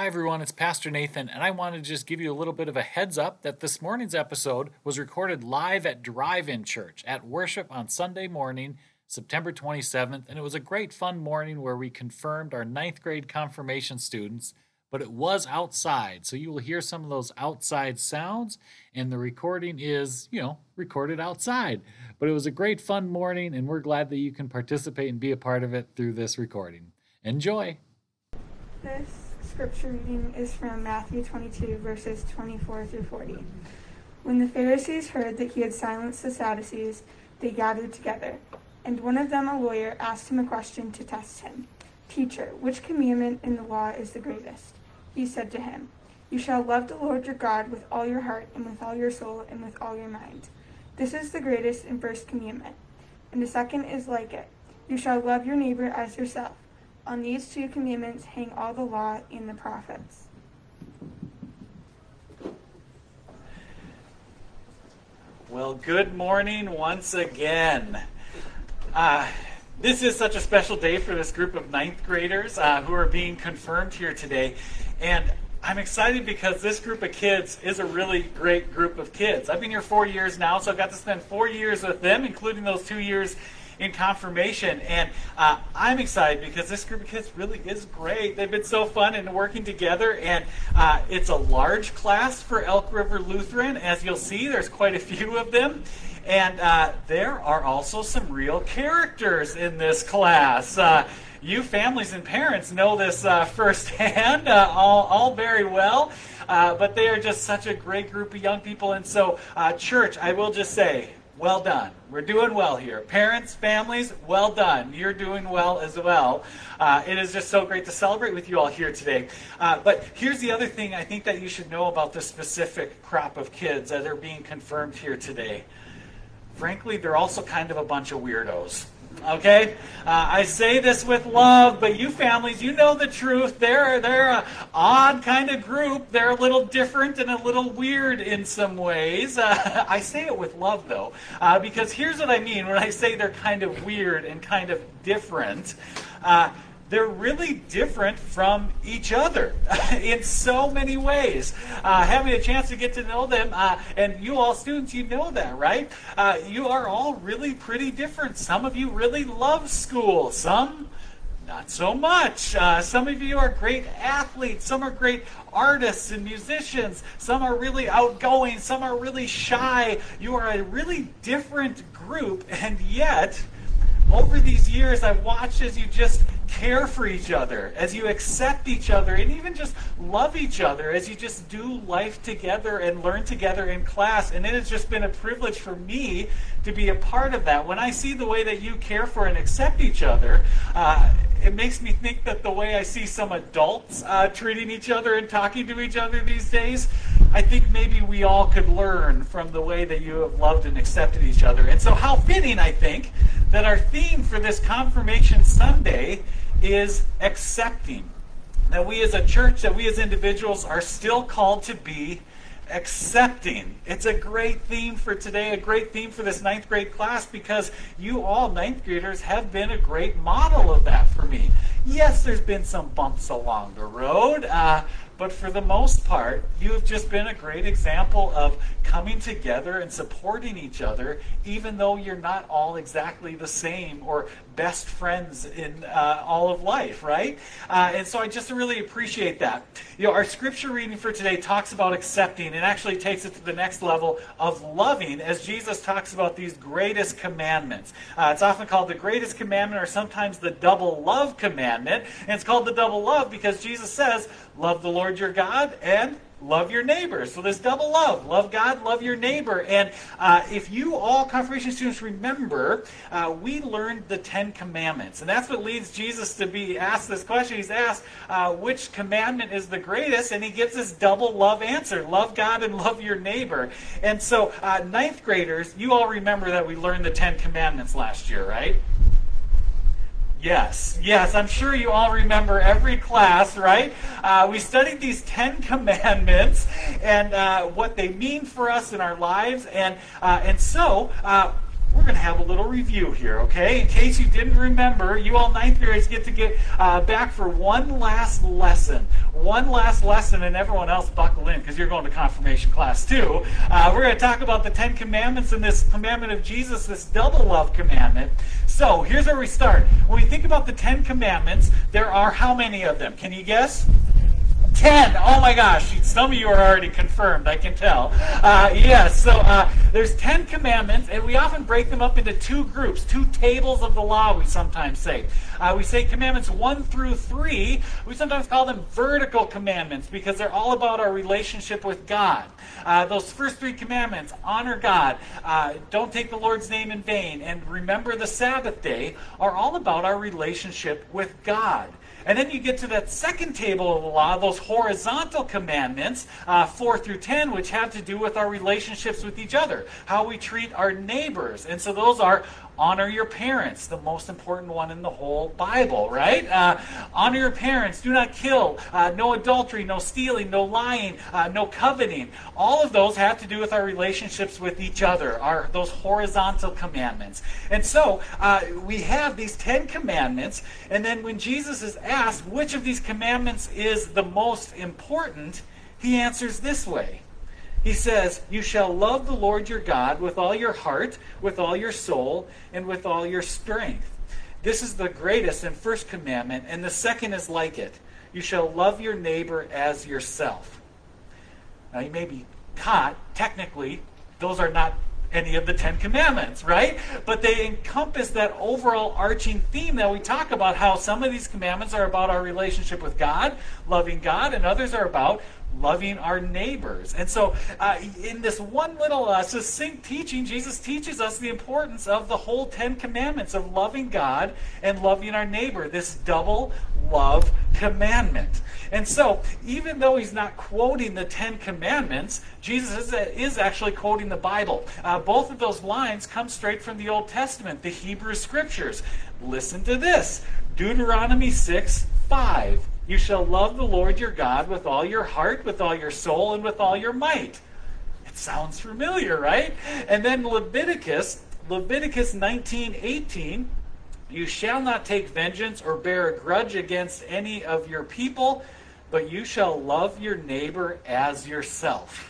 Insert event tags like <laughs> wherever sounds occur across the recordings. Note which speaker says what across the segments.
Speaker 1: Hi, everyone. It's Pastor Nathan, and I wanted to just give you a little bit of a heads up that this morning's episode was recorded live at Drive In Church at worship on Sunday morning, September 27th. And it was a great, fun morning where we confirmed our ninth grade confirmation students, but it was outside. So you will hear some of those outside sounds, and the recording is, you know, recorded outside. But it was a great, fun morning, and we're glad that you can participate and be a part of it through this recording. Enjoy.
Speaker 2: This scripture reading is from Matthew 22, verses 24 through 40. When the Pharisees heard that he had silenced the Sadducees, they gathered together. And one of them, a lawyer, asked him a question to test him Teacher, which commandment in the law is the greatest? He said to him, You shall love the Lord your God with all your heart, and with all your soul, and with all your mind. This is the greatest and first commandment. And the second is like it You shall love your neighbor as yourself. On these two commandments hang all the law and the prophets.
Speaker 1: Well, good morning once again. Uh, this is such a special day for this group of ninth graders uh, who are being confirmed here today. And I'm excited because this group of kids is a really great group of kids. I've been here four years now, so I've got to spend four years with them, including those two years in confirmation. And uh, I'm excited because this group of kids really is great. They've been so fun and working together. And uh, it's a large class for Elk River Lutheran. As you'll see, there's quite a few of them. And uh, there are also some real characters in this class. Uh, you families and parents know this uh, firsthand, uh, all, all very well. Uh, but they are just such a great group of young people. And so, uh, church, I will just say, well done. We're doing well here. Parents, families, well done. You're doing well as well. Uh, it is just so great to celebrate with you all here today. Uh, but here's the other thing I think that you should know about this specific crop of kids that are being confirmed here today. Frankly, they're also kind of a bunch of weirdos. Okay? Uh, I say this with love, but you families, you know the truth. They're, they're an odd kind of group. They're a little different and a little weird in some ways. Uh, <laughs> I say it with love, though, uh, because here's what I mean when I say they're kind of weird and kind of different. They're really different from each other <laughs> in so many ways. Uh, having a chance to get to know them, uh, and you all students, you know that, right? Uh, you are all really pretty different. Some of you really love school, some not so much. Uh, some of you are great athletes, some are great artists and musicians, some are really outgoing, some are really shy. You are a really different group, and yet, over these years, I've watched as you just care for each other, as you accept each other, and even just love each other, as you just do life together and learn together in class. And it has just been a privilege for me to be a part of that. When I see the way that you care for and accept each other, uh, it makes me think that the way I see some adults uh, treating each other and talking to each other these days, I think maybe we all could learn from the way that you have loved and accepted each other. And so, how fitting, I think, that our theme for this Confirmation Sunday is accepting. That we as a church, that we as individuals are still called to be accepting. It's a great theme for today, a great theme for this ninth grade class because you all, ninth graders, have been a great model of that for me. Yes, there's been some bumps along the road, uh, but for the most part, you have just been a great example of coming together and supporting each other, even though you're not all exactly the same or best friends in uh, all of life, right? Uh, and so I just really appreciate that. You know, our scripture reading for today talks about accepting and actually takes it to the next level of loving as Jesus talks about these greatest commandments. Uh, it's often called the greatest commandment or sometimes the double love commandment. And it's called the double love because Jesus says, Love the Lord your God and love your neighbor. So this double love, love God, love your neighbor. And uh, if you all confirmation students remember, uh, we learned the Ten Commandments, and that's what leads Jesus to be asked this question. He's asked, uh, which commandment is the greatest? And he gives this double love answer: love God and <laughs> love your neighbor. And so, uh, ninth graders, you all remember that we learned the Ten Commandments last year, right? Yes, yes, I'm sure you all remember every class, right? Uh, we studied these Ten Commandments and uh, what they mean for us in our lives, and uh, and so uh, we're going to have a little review here, okay? In case you didn't remember, you all ninth graders get to get uh, back for one last lesson. One last lesson, and everyone else buckle in because you're going to confirmation class too. Uh, we're going to talk about the Ten Commandments and this commandment of Jesus, this double love commandment. So here's where we start. When we think about the Ten Commandments, there are how many of them? Can you guess? Ten. Oh my gosh. Some of you are already confirmed, I can tell. Uh, yes, so uh, there's ten commandments, and we often break them up into two groups, two tables of the law, we sometimes say. Uh, we say commandments one through three. We sometimes call them vertical commandments because they're all about our relationship with God. Uh, those first three commandments honor God, uh, don't take the Lord's name in vain, and remember the Sabbath day are all about our relationship with God. And then you get to that second table of the law, those horizontal commandments, uh, 4 through 10, which have to do with our relationships with each other, how we treat our neighbors. And so those are honor your parents, the most important one in the whole Bible, right? Uh, honor your parents, do not kill, uh, no adultery, no stealing, no lying, uh, no coveting. All of those have to do with our relationships with each other, our those horizontal commandments. And so uh, we have these Ten Commandments, and then when Jesus is asked which of these commandments is the most important, he answers this way. He says, You shall love the Lord your God with all your heart, with all your soul, and with all your strength. This is the greatest and first commandment, and the second is like it. You shall love your neighbor as yourself. Now, you may be caught, technically, those are not any of the Ten Commandments, right? But they encompass that overall arching theme that we talk about how some of these commandments are about our relationship with God, loving God, and others are about loving our neighbors. And so, uh, in this one little uh, succinct teaching, Jesus teaches us the importance of the whole Ten Commandments of loving God and loving our neighbor, this double love commandment. And so, even though he's not quoting the Ten Commandments, Jesus is, is actually quoting the Bible. Uh, both of those lines come straight from the Old Testament, the Hebrew Scriptures. Listen to this Deuteronomy 6 5. You shall love the Lord your God with all your heart, with all your soul, and with all your might. It sounds familiar, right? And then Leviticus, Leviticus 19:18, you shall not take vengeance or bear a grudge against any of your people, but you shall love your neighbor as yourself.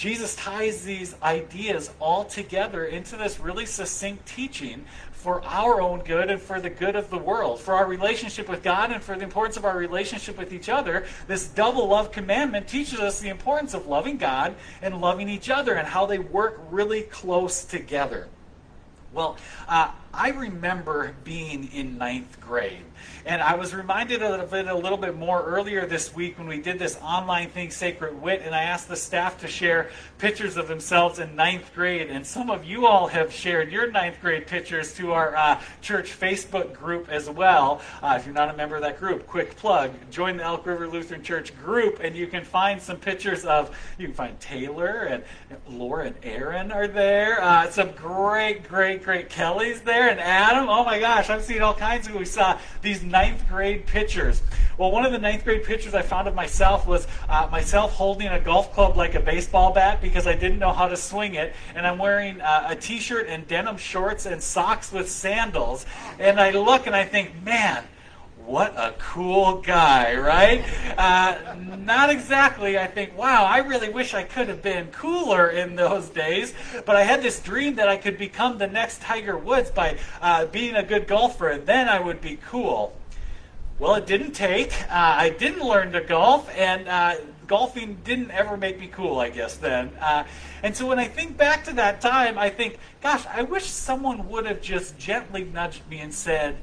Speaker 1: Jesus ties these ideas all together into this really succinct teaching for our own good and for the good of the world, for our relationship with God and for the importance of our relationship with each other. This double love commandment teaches us the importance of loving God and loving each other and how they work really close together. Well, uh, I remember being in ninth grade. And I was reminded of it a little bit more earlier this week when we did this online thing, Sacred Wit, and I asked the staff to share pictures of themselves in ninth grade. And some of you all have shared your ninth grade pictures to our uh, church Facebook group as well. Uh, if you're not a member of that group, quick plug join the Elk River Lutheran Church group, and you can find some pictures of, you can find Taylor and Laura and Aaron are there. Uh, some great, great, great Kelly's there, and Adam. Oh my gosh, I've seen all kinds of, we saw these ninth grade pictures. Well, one of the ninth grade pictures I found of myself was uh, myself holding a golf club like a baseball bat because I didn't know how to swing it, and I'm wearing uh, a t-shirt and denim shorts and socks with sandals. And I look and I think, man, what a cool guy, right? Uh, not exactly. I think, wow, I really wish I could have been cooler in those days, but I had this dream that I could become the next Tiger Woods by uh, being a good golfer, and then I would be cool. Well, it didn't take. Uh, I didn't learn to golf, and uh, golfing didn't ever make me cool, I guess, then. Uh, and so when I think back to that time, I think, gosh, I wish someone would have just gently nudged me and said,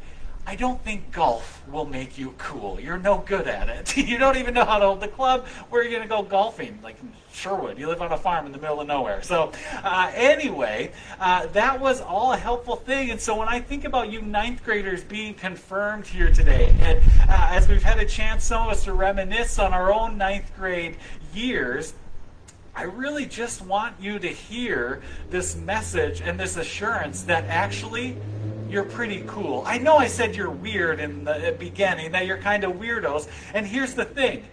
Speaker 1: I don't think golf will make you cool. You're no good at it. <laughs> you don't even know how to hold the club. Where are you going to go golfing? Like Sherwood. You live on a farm in the middle of nowhere. So, uh, anyway, uh, that was all a helpful thing. And so, when I think about you ninth graders being confirmed here today, and uh, as we've had a chance, some of us to reminisce on our own ninth grade years, I really just want you to hear this message and this assurance that actually you're pretty cool. I know I said you're weird in the beginning, that you're kind of weirdos. And here's the thing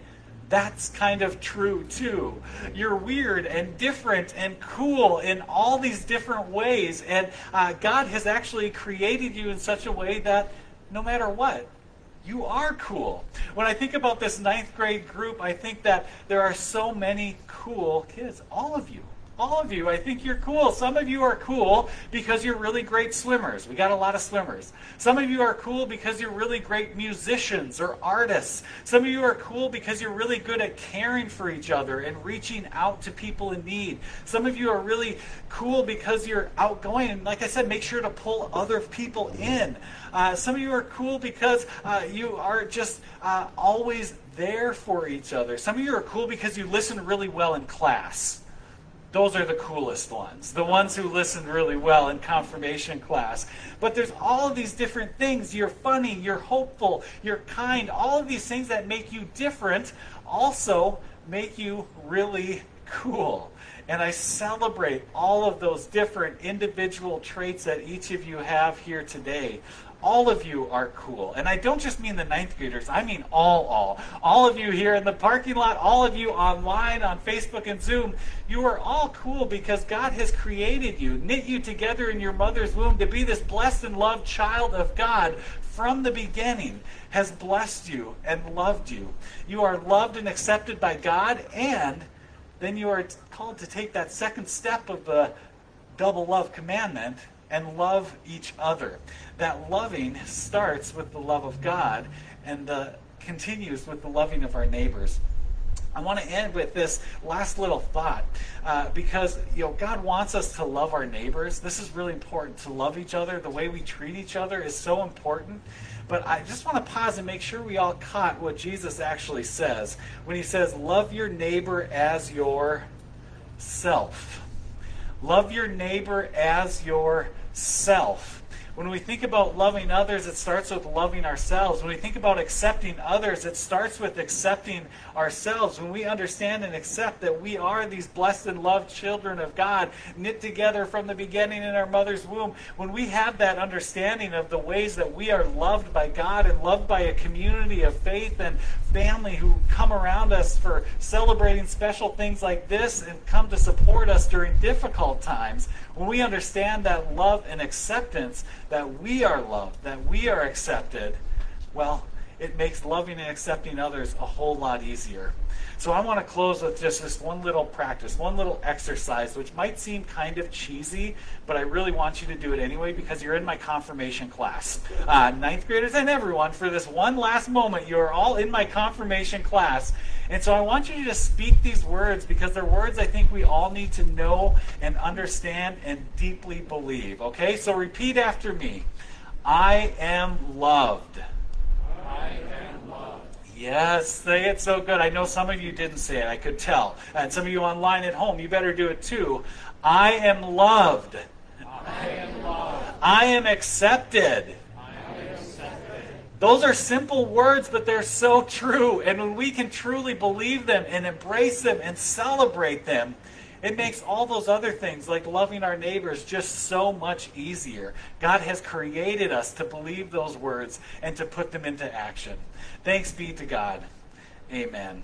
Speaker 1: that's kind of true too. You're weird and different and cool in all these different ways. And uh, God has actually created you in such a way that no matter what, you are cool. When I think about this ninth grade group, I think that there are so many cool kids. All of you all of you, I think you're cool. Some of you are cool because you're really great swimmers. We got a lot of swimmers. Some of you are cool because you're really great musicians or artists. Some of you are cool because you're really good at caring for each other and reaching out to people in need. Some of you are really cool because you're outgoing. And like I said, make sure to pull other people in. Uh, some of you are cool because uh, you are just uh, always there for each other. Some of you are cool because you listen really well in class those are the coolest ones, the ones who listen really well in confirmation class. But there's all of these different things. You're funny, you're hopeful, you're kind. All of these things that make you different also make you really cool. And I celebrate all of those different individual traits that each of you have here today all of you are cool. And I don't just mean the ninth graders, I mean all, all. All of you here in the parking lot, all of you online on Facebook and Zoom, you are all cool because God has created you, knit you together in your mother's womb to be this blessed and loved child of God from the beginning, has blessed you and loved you. You are loved and accepted by God, and then you are called to take that second step of the double love commandment and love each other. That loving starts with the love of God and uh, continues with the loving of our neighbors. I want to end with this last little thought uh, because you know God wants us to love our neighbors. This is really important to love each other. The way we treat each other is so important. But I just want to pause and make sure we all caught what Jesus actually says when he says, "Love your neighbor as yourself." Love your neighbor as yourself. When we think about loving others, it starts with loving ourselves. When we think about accepting others, it starts with accepting ourselves. When we understand and accept that we are these blessed and loved children of God, knit together from the beginning in our mother's womb, when we have that understanding of the ways that we are loved by God and loved by a community of faith and family who come around us for celebrating special things like this and come to support us during difficult times, when we understand that love and acceptance, that we are loved, that we are accepted, well, it makes loving and accepting others a whole lot easier. So I want to close with just this one little practice, one little exercise, which might seem kind of cheesy, but I really want you to do it anyway because you're in my confirmation class. Uh, ninth graders and everyone, for this one last moment, you're all in my confirmation class. And so I want you to just speak these words because they're words I think we all need to know and understand and deeply believe. Okay? So repeat after me I am loved. Yes, say it so good. I know some of you didn't say it, I could tell. And some of you online at home, you better do it too. I am loved.
Speaker 3: I am loved.
Speaker 1: I am accepted.
Speaker 3: I am accepted.
Speaker 1: Those are simple words, but they're so true. And when we can truly believe them and embrace them and celebrate them, it makes all those other things, like loving our neighbors, just so much easier. God has created us to believe those words and to put them into action. Thanks be to God. Amen.